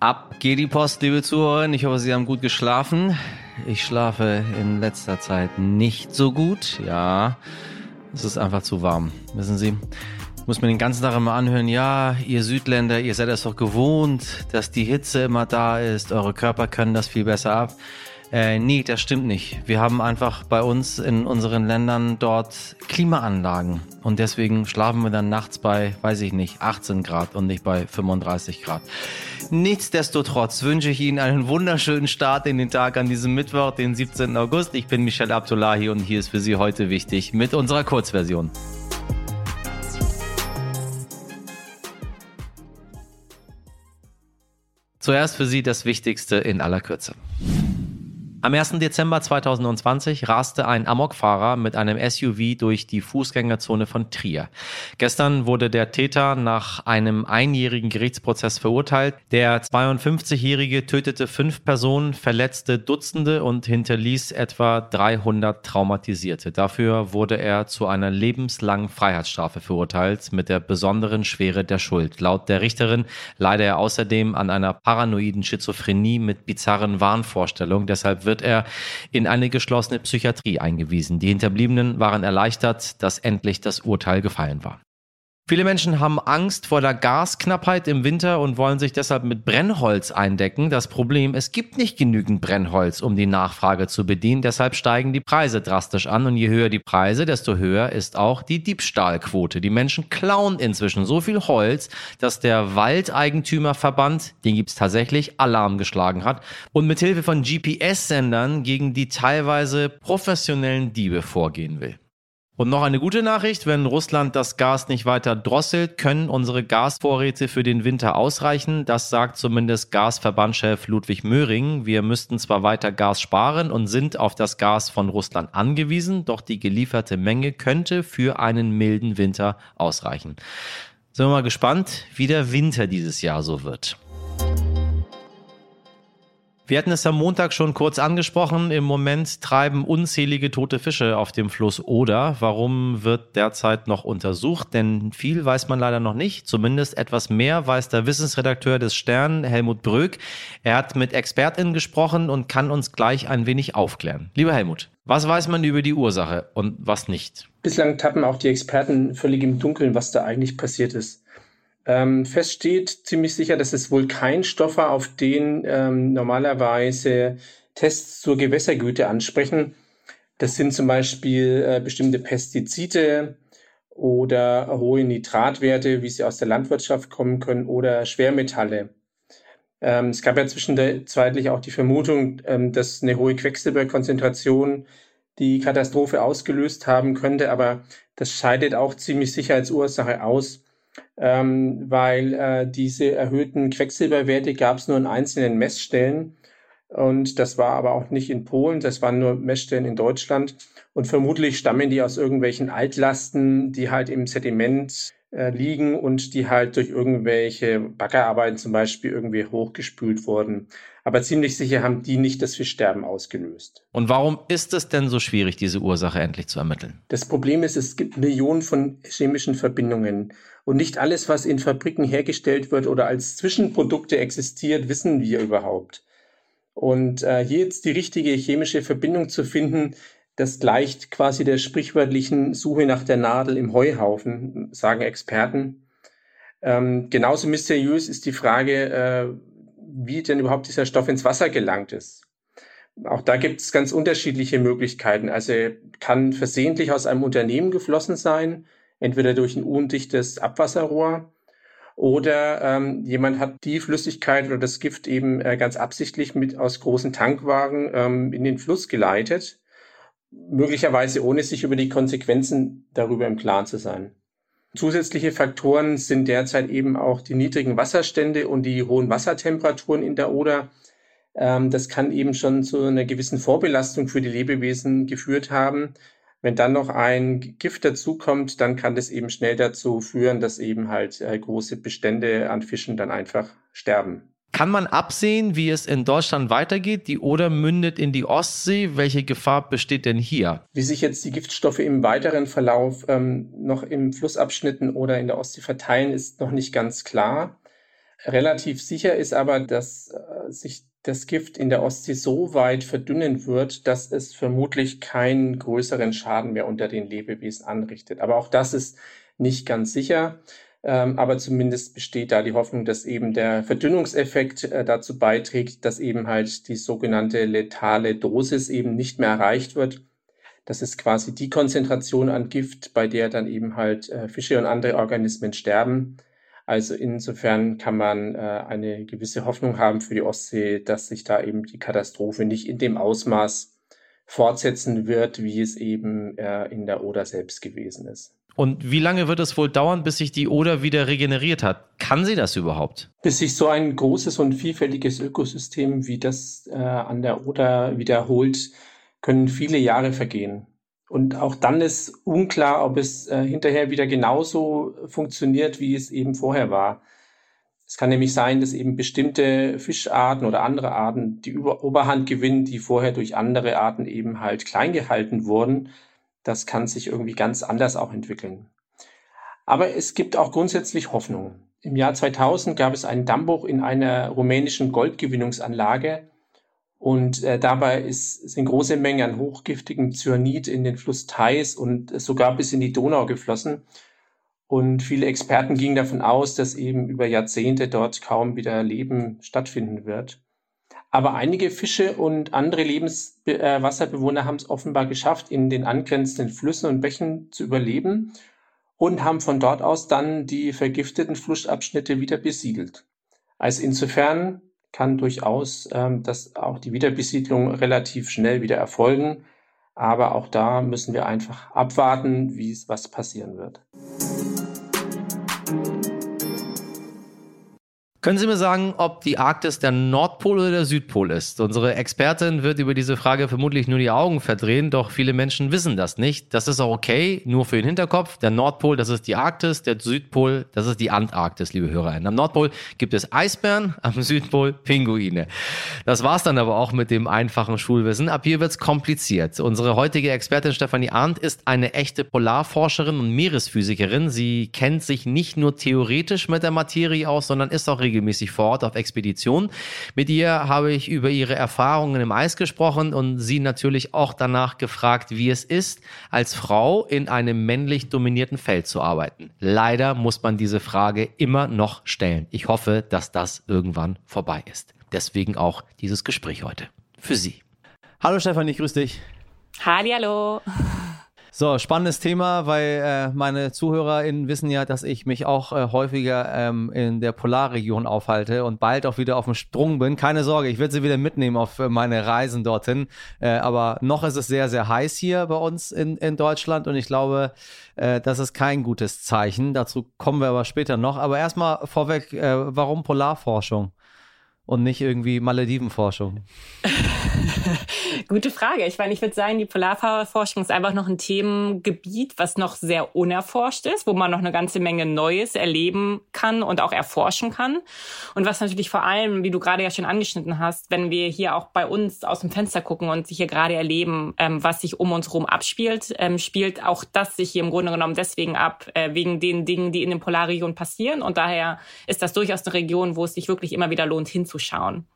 Ab geht die Post, liebe Zuhörer. Ich hoffe, Sie haben gut geschlafen. Ich schlafe in letzter Zeit nicht so gut. Ja, es ist einfach zu warm. Wissen Sie, ich muss mir den ganzen Tag immer anhören, ja, ihr Südländer, ihr seid es doch gewohnt, dass die Hitze immer da ist. Eure Körper können das viel besser ab. Äh, nee, das stimmt nicht. Wir haben einfach bei uns in unseren Ländern dort Klimaanlagen. Und deswegen schlafen wir dann nachts bei, weiß ich nicht, 18 Grad und nicht bei 35 Grad. Nichtsdestotrotz wünsche ich Ihnen einen wunderschönen Start in den Tag an diesem Mittwoch, den 17. August. Ich bin Michel Abdullahi und hier ist für Sie heute wichtig mit unserer Kurzversion. Zuerst für Sie das Wichtigste in aller Kürze. Am 1. Dezember 2020 raste ein Amokfahrer mit einem SUV durch die Fußgängerzone von Trier. Gestern wurde der Täter nach einem einjährigen Gerichtsprozess verurteilt. Der 52-Jährige tötete fünf Personen, verletzte Dutzende und hinterließ etwa 300 Traumatisierte. Dafür wurde er zu einer lebenslangen Freiheitsstrafe verurteilt mit der besonderen Schwere der Schuld. Laut der Richterin leide er außerdem an einer paranoiden Schizophrenie mit bizarren Wahnvorstellungen. Deshalb wird er in eine geschlossene Psychiatrie eingewiesen. Die Hinterbliebenen waren erleichtert, dass endlich das Urteil gefallen war. Viele Menschen haben Angst vor der Gasknappheit im Winter und wollen sich deshalb mit Brennholz eindecken. Das Problem, es gibt nicht genügend Brennholz, um die Nachfrage zu bedienen. Deshalb steigen die Preise drastisch an und je höher die Preise, desto höher ist auch die Diebstahlquote. Die Menschen klauen inzwischen so viel Holz, dass der Waldeigentümerverband, den gibt's tatsächlich, Alarm geschlagen hat und mit Hilfe von GPS-Sendern gegen die teilweise professionellen Diebe vorgehen will. Und noch eine gute Nachricht, wenn Russland das Gas nicht weiter drosselt, können unsere Gasvorräte für den Winter ausreichen. Das sagt zumindest Gasverbandchef Ludwig Möhring. Wir müssten zwar weiter Gas sparen und sind auf das Gas von Russland angewiesen, doch die gelieferte Menge könnte für einen milden Winter ausreichen. Sind wir mal gespannt, wie der Winter dieses Jahr so wird. Wir hatten es am Montag schon kurz angesprochen. Im Moment treiben unzählige tote Fische auf dem Fluss Oder. Warum wird derzeit noch untersucht? Denn viel weiß man leider noch nicht. Zumindest etwas mehr weiß der Wissensredakteur des Stern, Helmut Bröck. Er hat mit ExpertInnen gesprochen und kann uns gleich ein wenig aufklären. Lieber Helmut, was weiß man über die Ursache und was nicht? Bislang tappen auch die Experten völlig im Dunkeln, was da eigentlich passiert ist. Ähm, fest steht ziemlich sicher, dass es wohl kein Stoff war, auf den ähm, normalerweise Tests zur Gewässergüte ansprechen. Das sind zum Beispiel äh, bestimmte Pestizide oder hohe Nitratwerte, wie sie aus der Landwirtschaft kommen können, oder Schwermetalle. Ähm, es gab ja zwischenzeitlich auch die Vermutung, ähm, dass eine hohe Quecksilberkonzentration die Katastrophe ausgelöst haben könnte, aber das scheidet auch ziemlich sicher als Ursache aus ähm, weil äh, diese erhöhten Quecksilberwerte gab es nur in einzelnen Messstellen. Und das war aber auch nicht in Polen, das waren nur Messstellen in Deutschland. Und vermutlich stammen die aus irgendwelchen Altlasten, die halt im Sediment äh, liegen und die halt durch irgendwelche Baggerarbeiten zum Beispiel irgendwie hochgespült wurden. Aber ziemlich sicher haben die nicht das Fischsterben ausgelöst. Und warum ist es denn so schwierig, diese Ursache endlich zu ermitteln? Das Problem ist, es gibt Millionen von chemischen Verbindungen. Und nicht alles, was in Fabriken hergestellt wird oder als Zwischenprodukte existiert, wissen wir überhaupt. Und äh, hier jetzt die richtige chemische Verbindung zu finden, das gleicht quasi der sprichwörtlichen Suche nach der Nadel im Heuhaufen, sagen Experten. Ähm, genauso mysteriös ist die Frage, äh, wie denn überhaupt dieser Stoff ins Wasser gelangt ist. Auch da gibt es ganz unterschiedliche Möglichkeiten. Also kann versehentlich aus einem Unternehmen geflossen sein, entweder durch ein undichtes Abwasserrohr oder ähm, jemand hat die Flüssigkeit oder das Gift eben äh, ganz absichtlich mit aus großen Tankwagen ähm, in den Fluss geleitet, möglicherweise ohne sich über die Konsequenzen darüber im Klaren zu sein. Zusätzliche Faktoren sind derzeit eben auch die niedrigen Wasserstände und die hohen Wassertemperaturen in der Oder. Ähm, das kann eben schon zu einer gewissen Vorbelastung für die Lebewesen geführt haben. Wenn dann noch ein Gift dazukommt, dann kann das eben schnell dazu führen, dass eben halt äh, große Bestände an Fischen dann einfach sterben. Kann man absehen, wie es in Deutschland weitergeht? Die Oder mündet in die Ostsee. Welche Gefahr besteht denn hier? Wie sich jetzt die Giftstoffe im weiteren Verlauf ähm, noch im Flussabschnitten oder in der Ostsee verteilen, ist noch nicht ganz klar. Relativ sicher ist aber, dass äh, sich das Gift in der Ostsee so weit verdünnen wird, dass es vermutlich keinen größeren Schaden mehr unter den Lebewesen anrichtet. Aber auch das ist nicht ganz sicher. Ähm, aber zumindest besteht da die Hoffnung, dass eben der Verdünnungseffekt äh, dazu beiträgt, dass eben halt die sogenannte letale Dosis eben nicht mehr erreicht wird. Das ist quasi die Konzentration an Gift, bei der dann eben halt äh, Fische und andere Organismen sterben. Also insofern kann man äh, eine gewisse Hoffnung haben für die Ostsee, dass sich da eben die Katastrophe nicht in dem Ausmaß fortsetzen wird, wie es eben äh, in der Oder selbst gewesen ist. Und wie lange wird es wohl dauern, bis sich die Oder wieder regeneriert hat? Kann sie das überhaupt? Bis sich so ein großes und vielfältiges Ökosystem wie das äh, an der Oder wiederholt, können viele Jahre vergehen. Und auch dann ist unklar, ob es äh, hinterher wieder genauso funktioniert, wie es eben vorher war. Es kann nämlich sein, dass eben bestimmte Fischarten oder andere Arten die Über Oberhand gewinnen, die vorher durch andere Arten eben halt klein gehalten wurden. Das kann sich irgendwie ganz anders auch entwickeln. Aber es gibt auch grundsätzlich Hoffnung. Im Jahr 2000 gab es einen Dammbruch in einer rumänischen Goldgewinnungsanlage und äh, dabei ist, sind große Mengen an hochgiftigem Cyanid in den Fluss Theiß und sogar bis in die Donau geflossen. Und viele Experten gingen davon aus, dass eben über Jahrzehnte dort kaum wieder Leben stattfinden wird. Aber einige Fische und andere Lebenswasserbewohner äh, haben es offenbar geschafft, in den angrenzenden Flüssen und Bächen zu überleben und haben von dort aus dann die vergifteten Flussabschnitte wieder besiedelt. Also insofern kann durchaus ähm, dass auch die Wiederbesiedlung relativ schnell wieder erfolgen. Aber auch da müssen wir einfach abwarten, wie es was passieren wird. Können Sie mir sagen, ob die Arktis der Nordpol oder der Südpol ist? Unsere Expertin wird über diese Frage vermutlich nur die Augen verdrehen, doch viele Menschen wissen das nicht. Das ist auch okay, nur für den Hinterkopf. Der Nordpol, das ist die Arktis, der Südpol, das ist die Antarktis, liebe HörerInnen. Am Nordpol gibt es Eisbären, am Südpol Pinguine. Das war's dann aber auch mit dem einfachen Schulwissen. Ab hier wird's kompliziert. Unsere heutige Expertin Stefanie Arndt ist eine echte Polarforscherin und Meeresphysikerin. Sie kennt sich nicht nur theoretisch mit der Materie aus, sondern ist auch regelmäßig vor Ort auf Expedition. Mit ihr habe ich über ihre Erfahrungen im Eis gesprochen und sie natürlich auch danach gefragt, wie es ist, als Frau in einem männlich dominierten Feld zu arbeiten. Leider muss man diese Frage immer noch stellen. Ich hoffe, dass das irgendwann vorbei ist. Deswegen auch dieses Gespräch heute. Für Sie. Hallo Stefanie, grüß dich. Hallo. So, spannendes Thema, weil äh, meine ZuhörerInnen wissen ja, dass ich mich auch äh, häufiger ähm, in der Polarregion aufhalte und bald auch wieder auf dem Sprung bin. Keine Sorge, ich werde sie wieder mitnehmen auf äh, meine Reisen dorthin. Äh, aber noch ist es sehr, sehr heiß hier bei uns in, in Deutschland und ich glaube, äh, das ist kein gutes Zeichen. Dazu kommen wir aber später noch. Aber erstmal vorweg, äh, warum Polarforschung? Und nicht irgendwie Maledivenforschung? Gute Frage. Ich meine, ich würde sagen, die Polarforschung ist einfach noch ein Themengebiet, was noch sehr unerforscht ist, wo man noch eine ganze Menge Neues erleben kann und auch erforschen kann. Und was natürlich vor allem, wie du gerade ja schon angeschnitten hast, wenn wir hier auch bei uns aus dem Fenster gucken und sich hier gerade erleben, ähm, was sich um uns herum abspielt, ähm, spielt auch das sich hier im Grunde genommen deswegen ab, äh, wegen den Dingen, die in den Polarregionen passieren. Und daher ist das durchaus eine Region, wo es sich wirklich immer wieder lohnt, hinzuschauen schauen.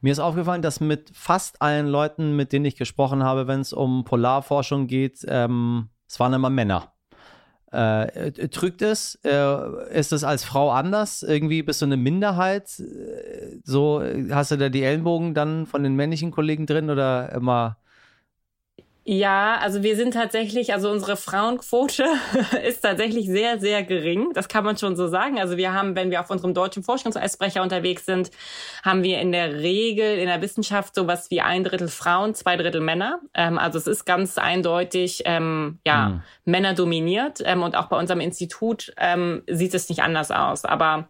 Mir ist aufgefallen, dass mit fast allen Leuten, mit denen ich gesprochen habe, wenn es um Polarforschung geht, ähm, es waren immer Männer. Äh, trügt es? Äh, ist es als Frau anders? Irgendwie bist du eine Minderheit? Äh, so hast du da die Ellenbogen dann von den männlichen Kollegen drin oder immer ja, also wir sind tatsächlich, also unsere Frauenquote ist tatsächlich sehr, sehr gering. Das kann man schon so sagen. Also wir haben, wenn wir auf unserem deutschen Forschungseisbrecher unterwegs sind, haben wir in der Regel in der Wissenschaft sowas wie ein Drittel Frauen, zwei Drittel Männer. Ähm, also es ist ganz eindeutig, ähm, ja, mhm. Männer dominiert. Ähm, und auch bei unserem Institut ähm, sieht es nicht anders aus. Aber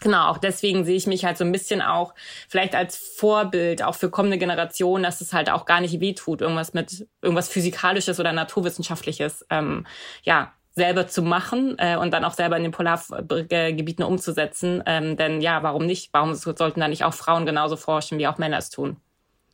Genau, auch deswegen sehe ich mich halt so ein bisschen auch vielleicht als Vorbild auch für kommende Generationen, dass es halt auch gar nicht wehtut, irgendwas mit irgendwas physikalisches oder naturwissenschaftliches, ähm, ja, selber zu machen äh, und dann auch selber in den Polargebieten umzusetzen. Ähm, denn ja, warum nicht? Warum sollten da nicht auch Frauen genauso forschen, wie auch Männer es tun?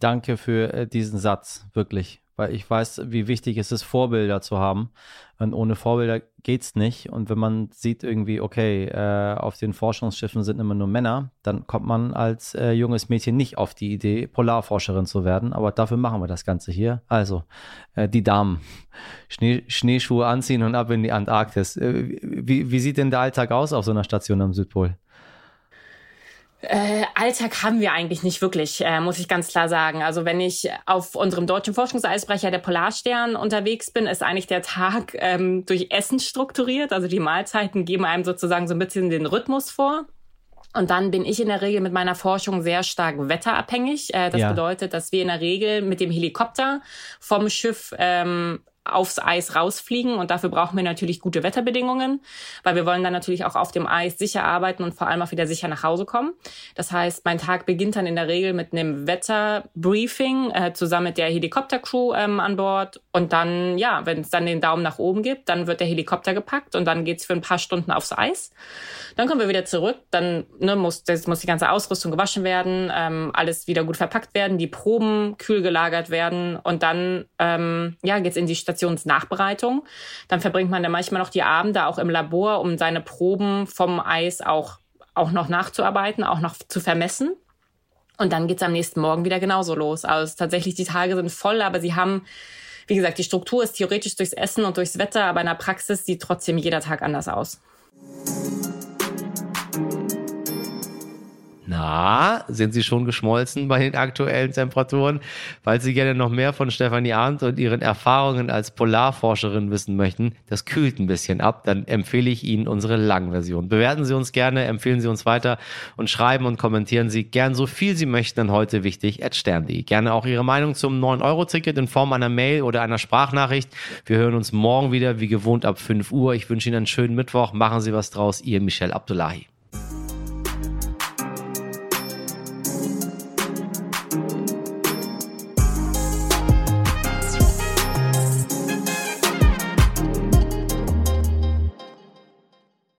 Danke für äh, diesen Satz, wirklich weil ich weiß, wie wichtig es ist, Vorbilder zu haben. Und ohne Vorbilder geht es nicht. Und wenn man sieht irgendwie, okay, äh, auf den Forschungsschiffen sind immer nur Männer, dann kommt man als äh, junges Mädchen nicht auf die Idee, Polarforscherin zu werden. Aber dafür machen wir das Ganze hier. Also, äh, die Damen, Schnee, Schneeschuhe anziehen und ab in die Antarktis. Äh, wie, wie sieht denn der Alltag aus auf so einer Station am Südpol? Äh, Alltag haben wir eigentlich nicht wirklich, äh, muss ich ganz klar sagen. Also wenn ich auf unserem deutschen Forschungseisbrecher der Polarstern unterwegs bin, ist eigentlich der Tag ähm, durch Essen strukturiert. Also die Mahlzeiten geben einem sozusagen so ein bisschen den Rhythmus vor. Und dann bin ich in der Regel mit meiner Forschung sehr stark wetterabhängig. Äh, das ja. bedeutet, dass wir in der Regel mit dem Helikopter vom Schiff ähm, aufs Eis rausfliegen und dafür brauchen wir natürlich gute Wetterbedingungen, weil wir wollen dann natürlich auch auf dem Eis sicher arbeiten und vor allem auch wieder sicher nach Hause kommen. Das heißt, mein Tag beginnt dann in der Regel mit einem Wetterbriefing äh, zusammen mit der Helikoptercrew ähm, an Bord und dann, ja, wenn es dann den Daumen nach oben gibt, dann wird der Helikopter gepackt und dann geht's für ein paar Stunden aufs Eis. Dann kommen wir wieder zurück, dann ne, muss, das muss die ganze Ausrüstung gewaschen werden, ähm, alles wieder gut verpackt werden, die Proben kühl gelagert werden und dann ähm, ja, geht's in die Station Stationsnachbereitung. Dann verbringt man dann manchmal noch die Abende auch im Labor, um seine Proben vom Eis auch, auch noch nachzuarbeiten, auch noch zu vermessen. Und dann geht's am nächsten Morgen wieder genauso los. Also tatsächlich, die Tage sind voll, aber sie haben, wie gesagt, die Struktur ist theoretisch durchs Essen und durchs Wetter, aber in der Praxis sieht trotzdem jeder Tag anders aus. Na, sind Sie schon geschmolzen bei den aktuellen Temperaturen? Falls Sie gerne noch mehr von Stefanie Arndt und ihren Erfahrungen als Polarforscherin wissen möchten, das kühlt ein bisschen ab, dann empfehle ich Ihnen unsere Langversion. Bewerten Sie uns gerne, empfehlen Sie uns weiter und schreiben und kommentieren Sie gern so viel Sie möchten an heute wichtig at stern.de. Gerne auch Ihre Meinung zum 9-Euro-Ticket in Form einer Mail oder einer Sprachnachricht. Wir hören uns morgen wieder, wie gewohnt, ab 5 Uhr. Ich wünsche Ihnen einen schönen Mittwoch. Machen Sie was draus. Ihr Michel Abdullahi.